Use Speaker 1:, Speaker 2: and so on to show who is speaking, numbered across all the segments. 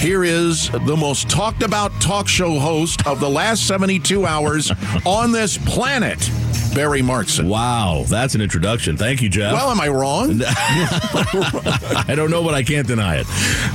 Speaker 1: Here is the most talked about talk show host of the last 72 hours on this planet, Barry Markson.
Speaker 2: Wow, that's an introduction. Thank you, Jeff.
Speaker 1: Well, am I wrong?
Speaker 2: I don't know, but I can't deny it.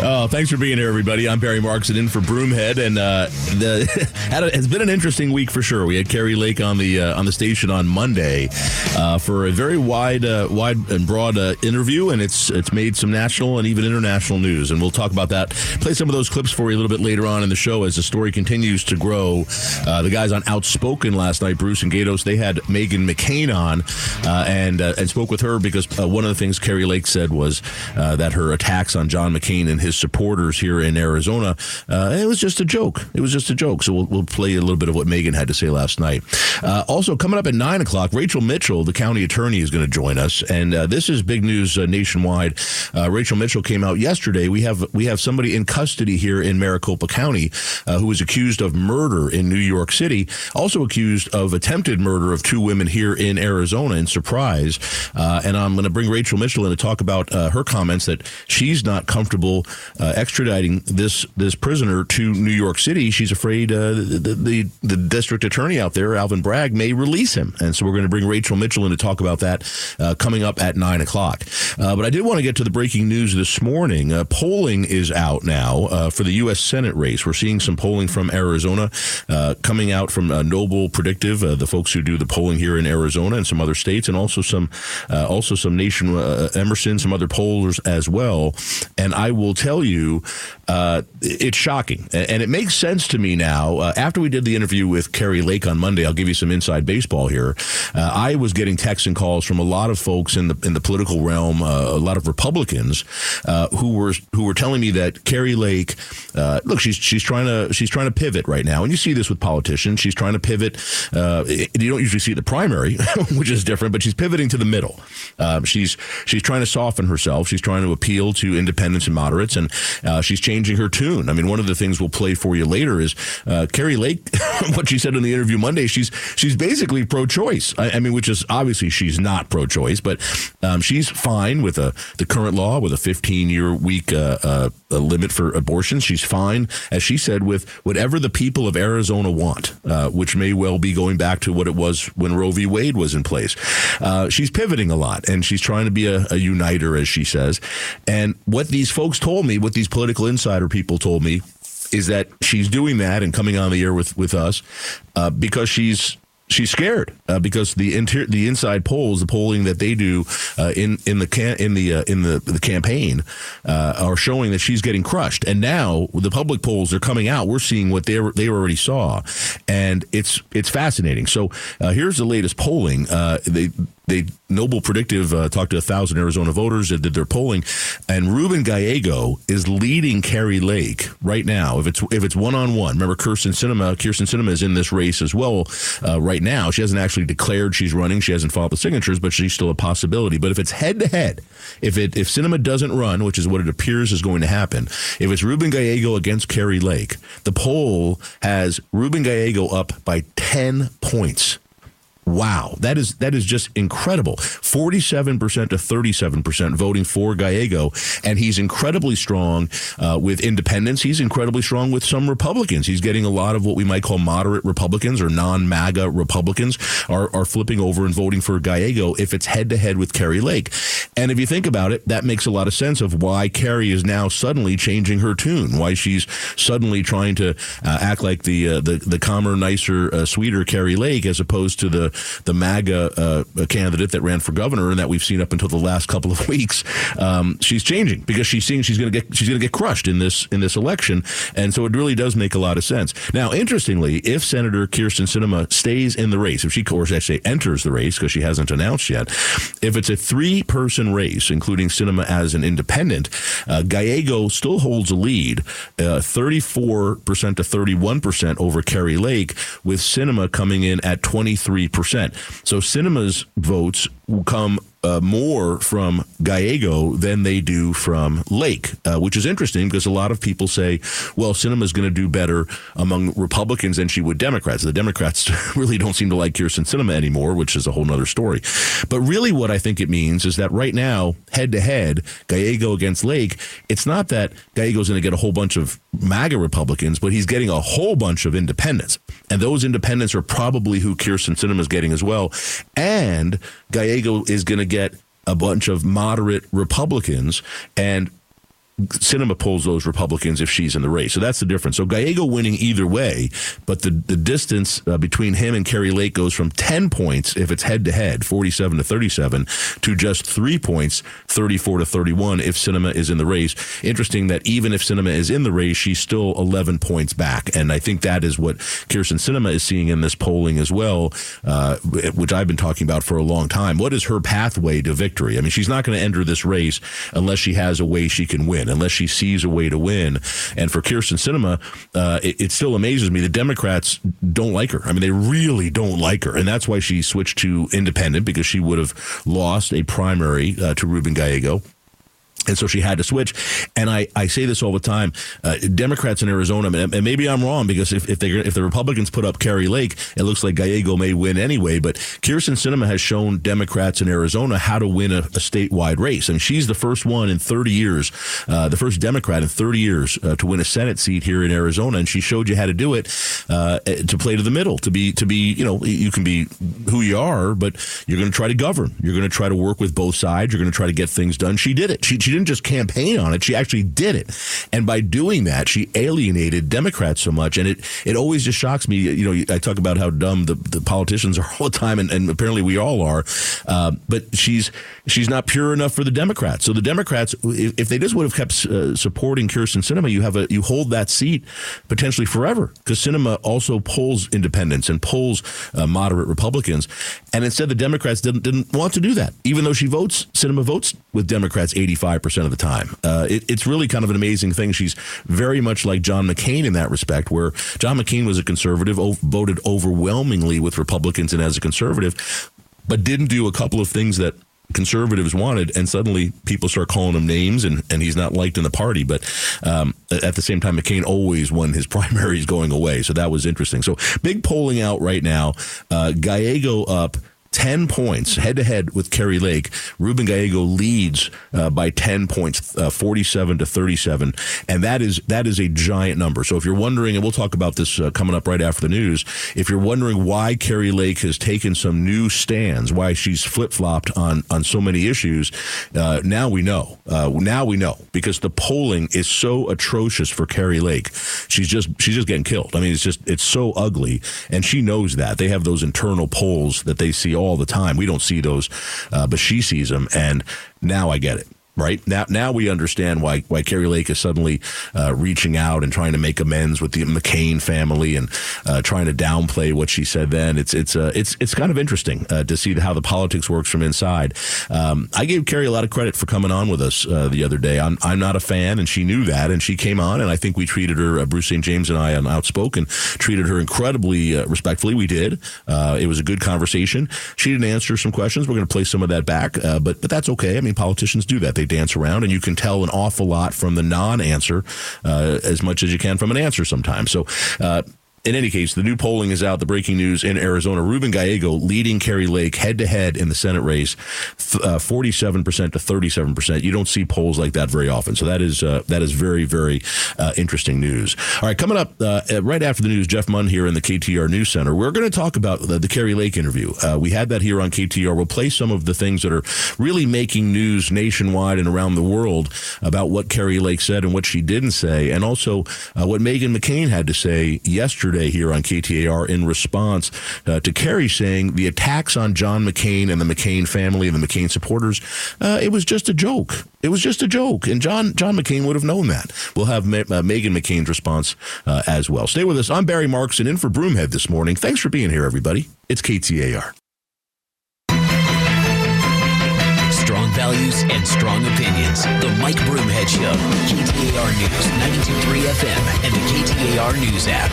Speaker 2: Uh, thanks for being here, everybody. I'm Barry Markson in for Broomhead, and uh, the a, it's been an interesting week for sure. We had Kari Lake on the uh, on the station on Monday uh, for a very wide, uh, wide and broad uh, interview, and it's it's made some national and even international news, and we'll talk about that. Play some of those clips for you a little bit later on in the show as the story continues to grow. the guys on Outspoken last night, Bruce and Gatos, they had Meghan McCain on and and spoke with her because one of the things Kari Lake said was that her attacks on John McCain and his supporters here in Arizona, it was just a joke. It was just a joke. So we'll, we'll play a little bit of what Meghan had to say last night. Uh, also, coming up at 9 o'clock, Rachel Mitchell, the county attorney, is going to join us. And uh, this is big news uh, nationwide. Uh, Rachel Mitchell came out yesterday. We have we have somebody in custody here in Maricopa County uh, who was accused of murder in New York City, also accused of attempted murder of two women here in Arizona in Surprise. Uh, and I'm going to bring Rachel Mitchell in to talk about her comments that she's not comfortable extraditing this this prisoner to New York City. She's afraid the, the, the district attorney out there, Alvin Bragg, may release him. And so we're going to bring Rachel Mitchell in to talk about that uh, coming up at 9 o'clock. Uh, but I did want to get to the breaking news this morning. Uh, polling is out now uh, for the U.S. Senate race. We're seeing some polling from Arizona uh, coming out from uh, Noble Predictive, the folks who do the polling here in Arizona and some other states, and also some also some Nation Emerson, some other pollers as well. And I will tell you, it's shocking. And it makes sense to me now. after we did the interview with Kari Lake on Monday, I'll give you some inside baseball here. Uh, I was getting texts and calls from a lot of folks in the in the political realm, uh, a lot of Republicans uh, who were who were telling me that Kari Lake, uh, look, she's she's trying to she's trying to pivot right now, and you see this with politicians. She's trying to pivot. Uh, you don't usually see it the primary, which is different, but she's pivoting to the middle. Um, she's she's trying to soften herself. She's trying to appeal to independents and moderates, and uh, she's changing her tune. I mean, one of the things we'll play for you later is Kari Lake. what she said in the interview Monday, she's she's basically pro-choice. I, I mean, which is obviously she's not pro-choice, but um, she's fine with a, the current law with a 15-year week uh, uh, limit for abortions. She's fine, as she said, with whatever the people of Arizona want, uh, which may well be going back to what it was when Roe v. Wade was in place. Uh, she's pivoting a lot, and she's trying to be a, a uniter, as she says. And what these folks told me, what these political insider people told me, is that she's doing that and coming on the air with with us uh, because she's she's scared uh, because the inter- the inside polls, the polling that they do uh, in in the in the uh, in the, the campaign, uh, are showing that she's getting crushed. And now the public polls are coming out. We're seeing what they they already saw, and it's it's fascinating. So uh, here's the latest polling. Uh, they they Noble Predictive uh, talked to a thousand Arizona voters that did their polling, and Ruben Gallego is leading Kari Lake right now. If it's if it's one on one, remember Kyrsten Sinema. Kyrsten Sinema is in this race as well uh, right now. She hasn't actually declared she's running. She hasn't filed the signatures, but she's still a possibility. But if it's head to head, if it if Sinema doesn't run, which is what it appears is going to happen, if it's Ruben Gallego against Kari Lake, the poll has Ruben Gallego up by ten points. Wow, that is that is just incredible. Forty-seven percent to thirty-seven percent voting for Gallego, and he's incredibly strong uh, with independents. He's incredibly strong with some Republicans. He's getting a lot of what we might call moderate Republicans or non-MAGA Republicans are are flipping over and voting for Gallego if it's head-to-head with Kari Lake. And if you think about it, that makes a lot of sense of why Kari is now suddenly changing her tune. Why she's suddenly trying to uh, act like the uh, the the calmer, nicer, uh, sweeter Kari Lake as opposed to the the MAGA uh, candidate that ran for governor and that we've seen up until the last couple of weeks. Um, she's changing because she's seeing she's going to get she's going to get crushed in this in this election, and so it really does make a lot of sense. Now, interestingly, if Senator Kyrsten Sinema stays in the race, if she, of course, actually enters the race because she hasn't announced yet, if it's a three person race, including Sinema as an independent, uh, Gallego still holds a lead, thirty four percent to thirty one percent over Kari Lake, with Sinema coming in at twenty three percent percent. So Sinema's votes come uh, more from Gallego than they do from Lake, uh, which is interesting because a lot of people say, well, Sinema is going to do better among Republicans than she would Democrats. The Democrats really don't seem to like Kyrsten Sinema anymore, which is a whole other story. But really, what I think it means is that right now, head to head, Gallego against Lake, it's not that Gallego's going to get a whole bunch of MAGA Republicans, but he's getting a whole bunch of independents. And those independents are probably who Kyrsten Sinema is getting as well. And Gallego is going to get a bunch of moderate Republicans. And Sinema pulls those Republicans if she's in the race. So that's the difference. So Gallego winning either way, but the, the distance uh, between him and Kari Lake goes from 10 points if it's head to head, 47 to 37, to just three points, 34 to 31 if Sinema is in the race. Interesting that even if Sinema is in the race, she's still 11 points back. And I think that is what Kyrsten Sinema is seeing in this polling as well, uh, which I've been talking about for a long time. What is her pathway to victory? I mean, she's not going to enter this race unless she has a way she can win win unless she sees a way to win. And for Kyrsten Sinema, uh, it, it, still amazes me. The Democrats don't like her. I mean, they really don't like her. And that's why she switched to independent because she would have lost a primary uh, to Ruben Gallego. And so she had to switch. And I, I say this all the time. Uh, Democrats in Arizona, and maybe I'm wrong because if, if they if the Republicans put up Kari Lake, it looks like Gallego may win anyway. But Kyrsten Sinema has shown Democrats in Arizona how to win a, a statewide race. Mean, she's the first one in 30 years, uh, the first Democrat in 30 years uh, to win a Senate seat here in Arizona. And she showed you how to do it uh, to play to the middle, to be, to be, you know, you can be who you are, but you're going to try to govern. You're going to try to work with both sides. You're going to try to get things done. She did it. She, she didn't just campaign on it; she actually did it. And by doing that, she alienated Democrats so much. And it it always just shocks me. You know, I talk about how dumb the, the politicians are all the time, and, and apparently we all are. Uh, but she's she's not pure enough for the Democrats. So the Democrats, if, if they just would have kept uh, supporting Kyrsten Sinema, you have a you hold that seat potentially forever because Sinema also polls independents and polls uh, moderate Republicans. And instead, the Democrats didn't didn't want to do that, even though she votes. Sinema votes with Democrats eighty five percent of the time. Uh, it, it's really kind of an amazing thing. She's very much like John McCain in that respect, where John McCain was a conservative, voted overwhelmingly with Republicans and as a conservative, but didn't do a couple of things that conservatives wanted, and suddenly people start calling him names, and, and he's not liked in the party. But um, at the same time, McCain always won his primaries going away, so that was interesting. So big polling out right now. Uh, Gallego up 10 points head to head with Kari Lake. Ruben Gallego leads uh, by 10 points, uh, 47 to 37. And that is, that is a giant number. So if you're wondering, and we'll talk about this uh, coming up right after the news, if you're wondering why Kari Lake has taken some new stands, why she's flip flopped on, on so many issues, uh, now we know. Uh, now we know because the polling is so atrocious for Kari Lake. She's just, she's just getting killed. I mean, it's just, it's so ugly. And she knows that. They have those internal polls that they see all the time. We don't see those, uh, but she sees them, and now I get it right? Now now we understand why why Kari Lake is suddenly uh, reaching out and trying to make amends with the McCain family and uh, trying to downplay what she said then. It's it's uh, it's it's kind of interesting uh, to see how the politics works from inside. Um, I gave Kari a lot of credit for coming on with us uh, the other day. I'm, I'm not a fan and she knew that and she came on and I think we treated her uh, Bruce St. James and I on Outspoken treated her incredibly respectfully. We did. It was a good conversation. She didn't answer some questions. We're going to play some of that back but but that's okay. I mean politicians do that. They they dance around, and you can tell an awful lot from the non-answer uh, as much as you can from an answer sometimes. So. In any case, the new polling is out. The breaking news in Arizona: Ruben Gallego leading Kari Lake head to head in the Senate race, uh, forty-seven percent to thirty-seven percent. You don't see polls like that very often, so that is uh, that is very very uh, interesting news. All right, coming up uh, right after the news, Jeff Munn here in the KTAR News Center. We're going to talk about the, the Kari Lake interview. Uh, we had that here on KTAR. We'll play some of the things that are really making news nationwide and around the world about what Kari Lake said and what she didn't say, and also uh, what Meghan McCain had to say yesterday yesterday here on KTAR in response uh, to Kari saying the attacks on John McCain and the McCain family and the McCain supporters, uh, it was just a joke. It was just a joke. And John, John McCain would have known that. We'll have Ma- uh, Meghan McCain's response uh, as well. Stay with us. I'm Barry Markson in for Broomhead this morning. Thanks for being here, everybody. It's KTAR.
Speaker 3: Values and strong opinions. The Mike Broomhead Show, KTAR News, 92.3 FM, and the KTAR News app.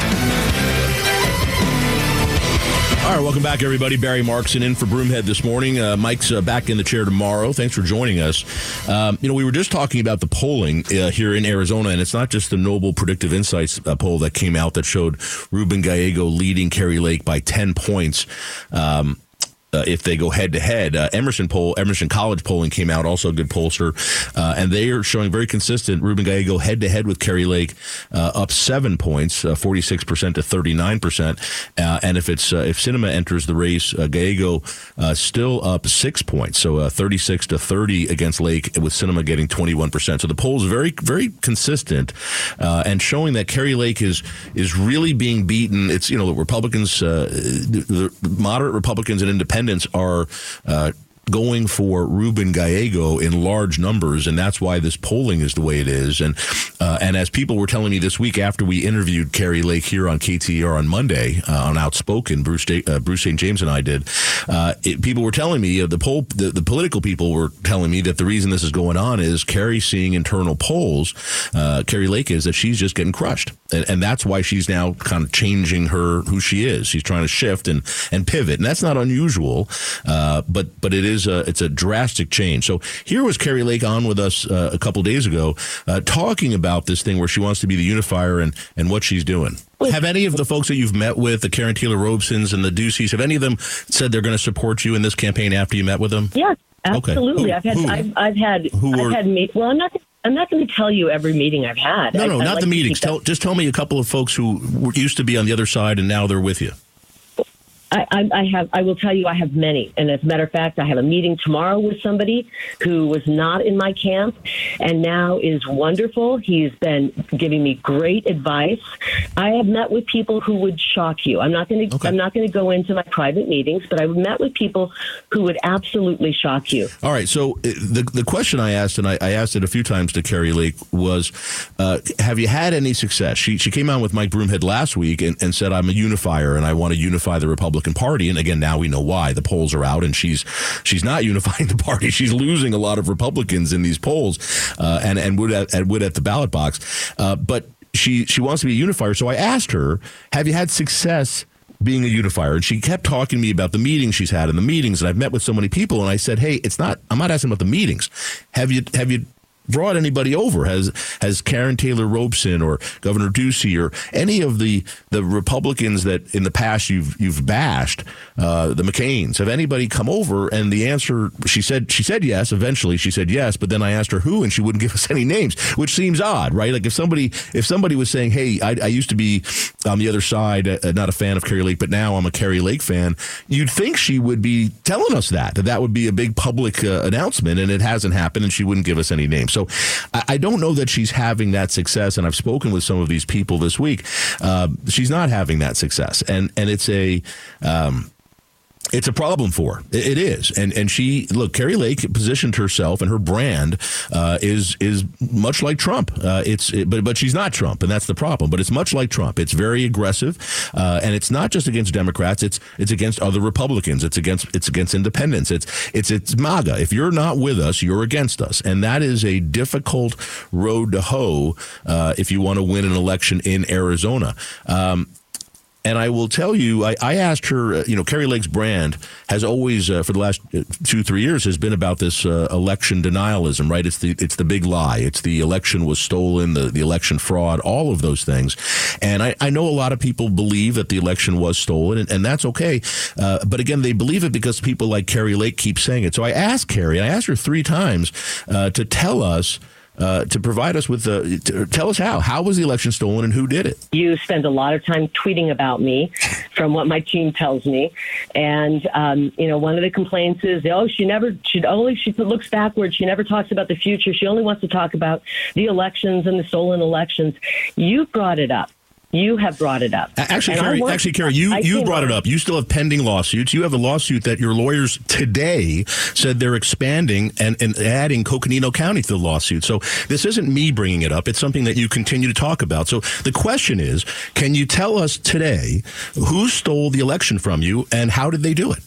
Speaker 2: All right, welcome back, everybody. Barry Markson in for Broomhead this morning. Uh, Mike's uh, back in the chair tomorrow. Thanks for joining us. Um, you know, we were just talking about the polling uh, here in Arizona, and it's not just the Noble Predictive Insights uh, poll that came out that showed Ruben Gallego leading Kari Lake by 10 points. Um, uh, if they go head to head. Uh, Emerson poll, Emerson College polling came out, also a good pollster, uh, and they are showing very consistent. Ruben Gallego head to head with Kari Lake, uh, up seven points, uh, forty six percent to thirty nine percent. Uh, and if it's if Sinema enters the race, Gallego still up six points, so thirty six to thirty against Lake, with Sinema getting twenty one percent. So the poll is very very consistent and showing that Kari Lake is is really being beaten. It's you know the Republicans, the, moderate Republicans and independents independents are uh, going for Ruben Gallego in large numbers, and that's why this polling is the way it is. And uh, and as people were telling me this week after we interviewed Kari Lake here on KTAR on Monday uh, on Outspoken, Bruce uh, Bruce St. James and I did. Uh, it, people were telling me uh, the poll, the, the, political people were telling me that the reason this is going on is Kari seeing internal polls. Uh, Kari Lake is that she's just getting crushed, and, and that's why she's now kind of changing her who she is. She's trying to shift and and pivot, and that's not unusual, but but it is is a, it's a drastic change. So here was Kari Lake on with us uh, a couple days ago, uh, talking about this thing where she wants to be the unifier and and what she's doing. Have any of the folks that you've met with, the Karrin Taylor Robsons and the Duceys, have any of them said they're going to support you in this campaign after you met with them?
Speaker 4: Yes, absolutely. Okay. I've had I've, I've, had Who I've had meet. Well, I'm not. I'm not going to tell you every meeting I've had.
Speaker 2: No, no,
Speaker 4: I,
Speaker 2: not like the meetings. Tell, just tell me a couple of folks who used to be on the other side and now they're with you.
Speaker 4: I, I, have. I will tell you, I have many. And as a matter of fact, I have a meeting tomorrow with somebody who was not in my camp, and now is wonderful. He's been giving me great advice. I have met with people who would shock you. I'm not going to. Okay. I'm not going to go into my private meetings, but I've met with people who would absolutely shock you.
Speaker 2: All right. So uh, the the question I asked, and I, I asked it a few times to Kari Lake, was, uh, have you had any success? She she came out with Mike Broomhead last week and, and said, I'm a unifier and I want to unify the Republican Republican Party. And again, now we know why. The polls are out, and she's she's not unifying the party. She's losing a lot of Republicans in these polls, uh, and and would at, would at the ballot box. Uh, but she she wants to be a unifier. So I asked her, "Have you had success?" being a unifier. And she kept talking to me about the meetings she's had and the meetings. And I've met with so many people. And I said, Hey, it's not, I'm not asking about the meetings. Have you, have you brought anybody over? Has has Karrin Taylor Robson or Governor Ducey or any of the the Republicans that in the past you've you've bashed, uh, the McCains, have anybody come over? And the answer she said she said yes. Eventually she said yes, but then I asked her who, and she wouldn't give us any names, which seems odd, right? Like if somebody if somebody was saying, "Hey, I, I used to be on the other side, uh, not a fan of Kari Lake, but now I'm a Kari Lake fan," you'd think she would be telling us that that that would be a big public uh, announcement, and it hasn't happened, and she wouldn't give us any names. So I, I, don't know that she's having that success. And I've spoken with some of these people this week. Uh, she's not having that success, and and it's a. Um, it's a problem for her. It is, and and she look. Kari Lake positioned herself, and her brand uh, is is much like Trump. Uh, it's it, but but she's not Trump, and that's the problem. But it's much like Trump. It's very aggressive, uh, and it's not just against Democrats. It's it's against other Republicans. It's against it's against independents. It's it's it's MAGA. If you're not with us, you're against us, and that is a difficult road to hoe uh, if you want to win an election in Arizona. Um, and I will tell you, I, I asked her, uh, you know, Kari Lake's brand has always, uh, for the last uh, two, three years, has been about this uh, election denialism, right? It's the it's the big lie. It's the election was stolen, the, the election fraud, all of those things. And I, I know a lot of people believe that the election was stolen, and, and that's okay. Uh, but again, they believe it because people like Kari Lake keep saying it. So I asked Kari, I asked her three times to tell us uh, to provide us with the. Tell us how. How was the election stolen and who did it?
Speaker 4: You spend a lot of time tweeting about me, from what my team tells me, and um, you know one of the complaints is, oh, she never, she only she looks backwards. She never talks about the future. She only wants to talk about the elections and the stolen elections. You brought it up. You have brought it up.
Speaker 2: Actually, Kari, actually, Kari, you, you brought it up. You still have pending lawsuits. You have a lawsuit that your lawyers today said they're expanding and, and adding Coconino County to the lawsuit. So this isn't me bringing it up. It's something that you continue to talk about. So the question is, can you tell us today who stole the election from you and how did they do it?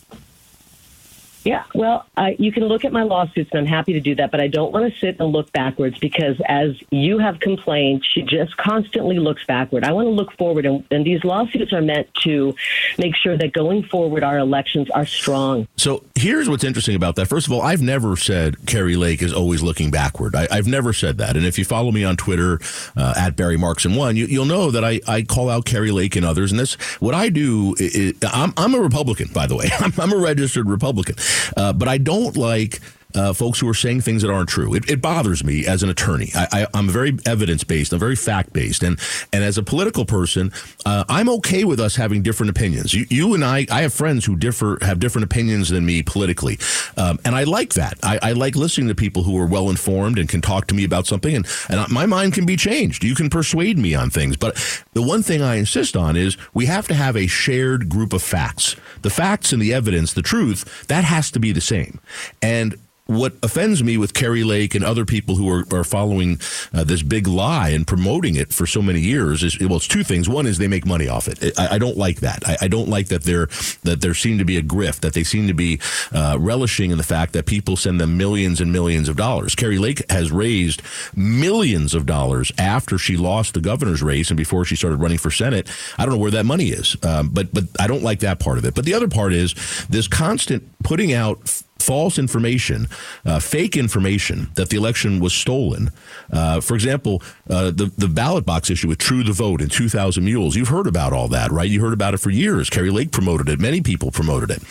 Speaker 4: Yeah, well, uh, you can look at my lawsuits, and I'm happy to do that, but I don't want to sit and look backwards because, as you have complained, she just constantly looks backward. I want to look forward, and, and these lawsuits are meant to make sure that going forward, our elections are strong.
Speaker 2: So here's what's interesting about that. First of all, I've never said Kari Lake is always looking backward. I, have never said that. And if you follow me on Twitter uh, at Barry Markson one, you, will know that I, I call out Kari Lake and others. And this, what I do, is, I'm, I'm a Republican, by the way. I'm, I'm a registered Republican. Uh, but I don't like uh, folks who are saying things that aren't true. It, it bothers me as an attorney. I, am very evidence based. I'm very fact based, and and as a political person, uh, I'm okay with us having different opinions. You, you, and I, I have friends who differ, have different opinions than me politically, um, and I like that. I, I, like listening to people who are well informed and can talk to me about something, and and my mind can be changed. You can persuade me on things, but the one thing I insist on is we have to have a shared group of facts. The facts and the evidence, the truth, that has to be the same, and what offends me with Kari Lake and other people who are, are following uh, this big lie and promoting it for so many years is well, it's two things. One is they make money off it. I, I don't like that. I, I, don't like that there that there seem to be a grift. That they seem to be uh, relishing in the fact that people send them millions and millions of dollars. Kari Lake has raised millions of dollars after she lost the governor's race and before she started running for senate. I don't know where that money is, um, but but I don't like that part of it. But the other part is this constant putting out false information, uh, fake information that the election was stolen. Uh, for example, uh, the the ballot box issue with True the Vote and 2,000 Mules. You've heard about all that, right? You heard about it for years. Kari Lake promoted it. Many people promoted it.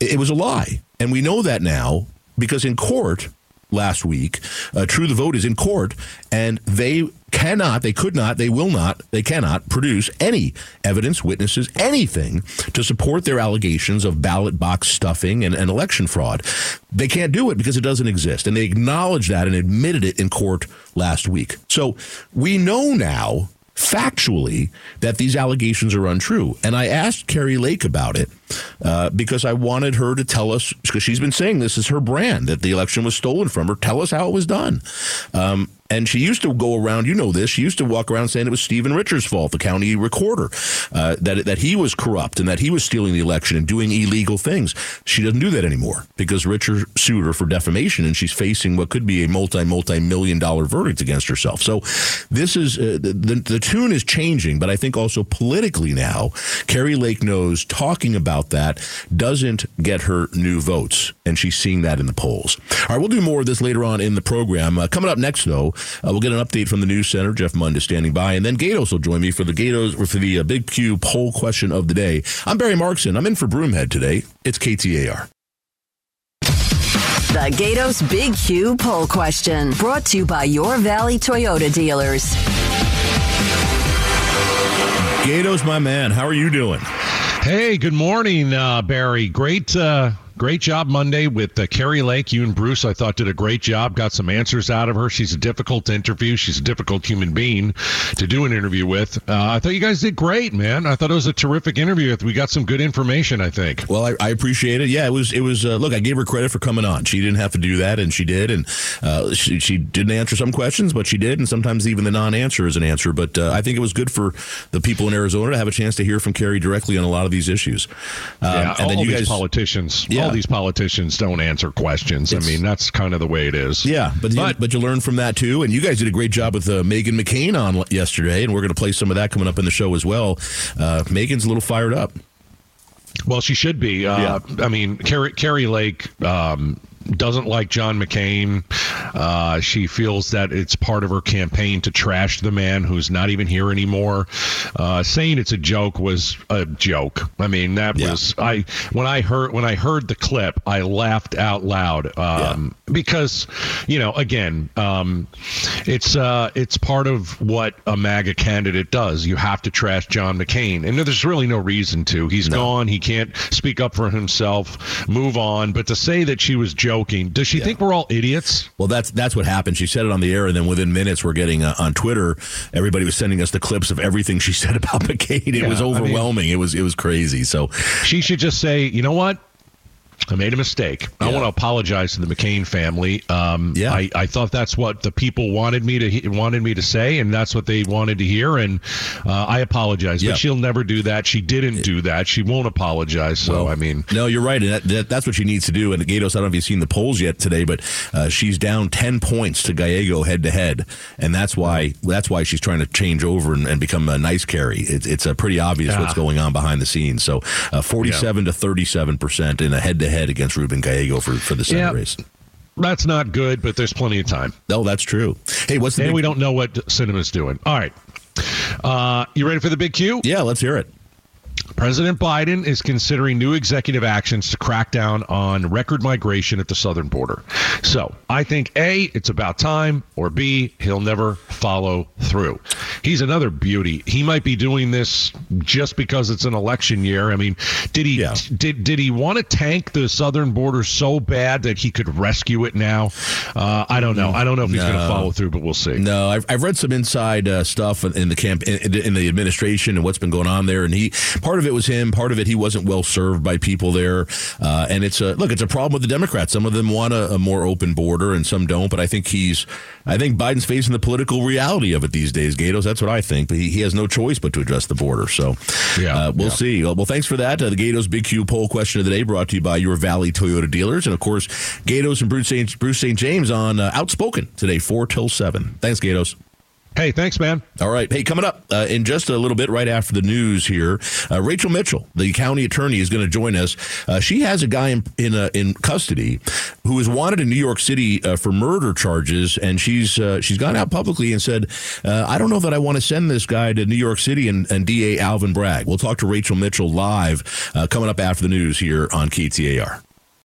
Speaker 2: It, it was a lie, and we know that now because in court last week. Uh, True the Vote is in court, and they cannot, they could not, they will not, they cannot produce any evidence, witnesses, anything to support their allegations of ballot box stuffing and, and election fraud. They can't do it because it doesn't exist. And they acknowledged that and admitted it in court last week. So we know now factually that these allegations are untrue. And I asked Kari Lake about it uh, because I wanted her to tell us, because she's been saying this is her brand, that the election was stolen from her. Tell us how it was done. Um, and she used to go around, you know this, she used to walk around saying it was Stephen Richer's fault, the county recorder, uh, that, that he was corrupt and that he was stealing the election and doing illegal things. She doesn't do that anymore because Richer sued her for defamation and she's facing what could be a multi, multi million dollar verdict against herself. So this is, uh, the, the, the tune is changing, but I think also politically now, Kari Lake knows talking about that doesn't get her new votes, and she's seeing that in the polls. All right, we'll do more of this later on in the program. Uh, coming up next, though, we'll get an update from the news center. Jeff Munda standing by, and then Gatos will join me for the Gatos for the uh, Big Q poll question of the day. I'm Barry Markson. I'm in for Broomhead today. It's KTAR.
Speaker 5: The Gatos Big Q poll question brought to you by your Valley Toyota dealers.
Speaker 2: Gatos, my man, how are you doing?
Speaker 6: Hey, good morning, uh, Barry. Great, uh, Great job Monday with uh, Kari Lake. You and Bruce, I thought, did a great job. Got some answers out of her. She's a difficult interview. She's a difficult human being to do an interview with. Uh, I thought you guys did great, man. I thought it was a terrific interview. We got some good information. I think.
Speaker 2: Well, I, I appreciate it. Yeah, it was. It was. Uh, look, I gave her credit for coming on. She didn't have to do that, and she did. And uh, she, she didn't answer some questions, but she did. And sometimes even the non-answer is an answer. But uh, I think it was good for the people in Arizona to have a chance to hear from Kari directly on a lot of these issues.
Speaker 6: Um, yeah, and then you guys, politicians. Yeah, all these politicians don't answer questions. It's, I mean, that's kind of the way it is.
Speaker 2: Yeah, but but, you, but you learn from that too. And you guys did a great job with uh, Meghan McCain on yesterday, and we're going to play some of that coming up in the show as well. Uh, Meghan's a little fired up.
Speaker 6: Well, she should be. Uh, yeah. I mean, Kari, Kari Lake um, doesn't like John McCain. Uh, she feels that it's part of her campaign to trash the man who's not even here anymore. Uh, saying it's a joke was a joke. I mean, that yeah. was I when I heard when I heard the clip, I laughed out loud um, yeah. because you know, again, um, it's uh, it's part of what a MAGA candidate does. You have to trash John McCain, and there's really no reason to. He's no. gone. He can't speak up for himself. Move on. But to say that she was joking joking. Does she yeah. think we're all idiots?
Speaker 2: Well, that's that's what happened. She said it on the air, and then within minutes, we're getting uh, on Twitter. Everybody was sending us the clips of everything she said about McCain. It yeah, was overwhelming. I mean, it was it was crazy. So
Speaker 6: she should just say, you know what? I made a mistake. I want to apologize to the McCain family. Um,
Speaker 2: Yeah.
Speaker 6: I, I thought that's what the people wanted me to wanted me to say, and that's what they wanted to hear. And uh, I apologize,
Speaker 2: Yeah.
Speaker 6: but she'll never do that. She didn't do that. She won't apologize. So
Speaker 2: Well,
Speaker 6: I mean,
Speaker 2: no, you're right, and that, that, that's what she needs to do. And Gatos, I don't know if you've seen the polls yet today, but uh, she's down ten points to Gallego head to head, and that's why that's why she's trying to change over and, and become a nice Kari. It's it's uh, pretty obvious
Speaker 6: Yeah.
Speaker 2: what's going on behind the scenes. So, uh, forty-seven to thirty-seven percent in a head to head against Ruben Gallego for for the Senate
Speaker 6: Yeah.
Speaker 2: race.
Speaker 6: that's not good. But there's plenty of time,
Speaker 2: No, that's true. Hey, what's the
Speaker 6: and
Speaker 2: big-
Speaker 6: we don't know what Sinema's doing. All right, uh, you ready for the big Q?
Speaker 2: Yeah, let's hear it.
Speaker 6: President Biden is considering new executive actions to crack down on record migration at the southern border. So I think A, it's about time, or B, he'll never follow through. He's another beauty. He might be doing this just because it's an election year. I mean, did he
Speaker 2: Yeah.
Speaker 6: did did he want to tank the southern border so bad that he could rescue it now? Uh, I don't know. I don't know if he's going to follow through, but we'll see.
Speaker 2: No, I've, I've read some inside uh, stuff in the camp in, in the administration and what's been going on there. And he part of it was him, part of it he wasn't well served by people there. Uh, and it's a look, it's a problem with the Democrats. Some of them want a, a more open border, and some don't. But I think he's, I think Biden's facing the political reality of it these days. Gatos, that's what I think. But he, he has no choice but to address the border. So
Speaker 6: Yeah,
Speaker 2: uh, we'll
Speaker 6: yeah.
Speaker 2: see. Well, well, thanks for that. Uh, the Gatos Big Q poll question of the day brought to you by your Valley Toyota dealers, and of course, Gatos and Bruce St. Bruce St. James on uh, Outspoken today, four till seven. Thanks, Gatos.
Speaker 6: Hey, thanks, man.
Speaker 2: All right. Hey, coming up uh, in just a little bit, right after the news here, uh, Rachel Mitchell, the county attorney, is going to join us. Uh, she has a guy in in, uh, in custody who is wanted in New York City uh, for murder charges, and she's uh, she's gone out publicly and said, "I don't know that I want to send this guy to New York City." And, and DA Alvin Bragg. We'll talk to Rachel Mitchell live coming up after the news here on KTAR.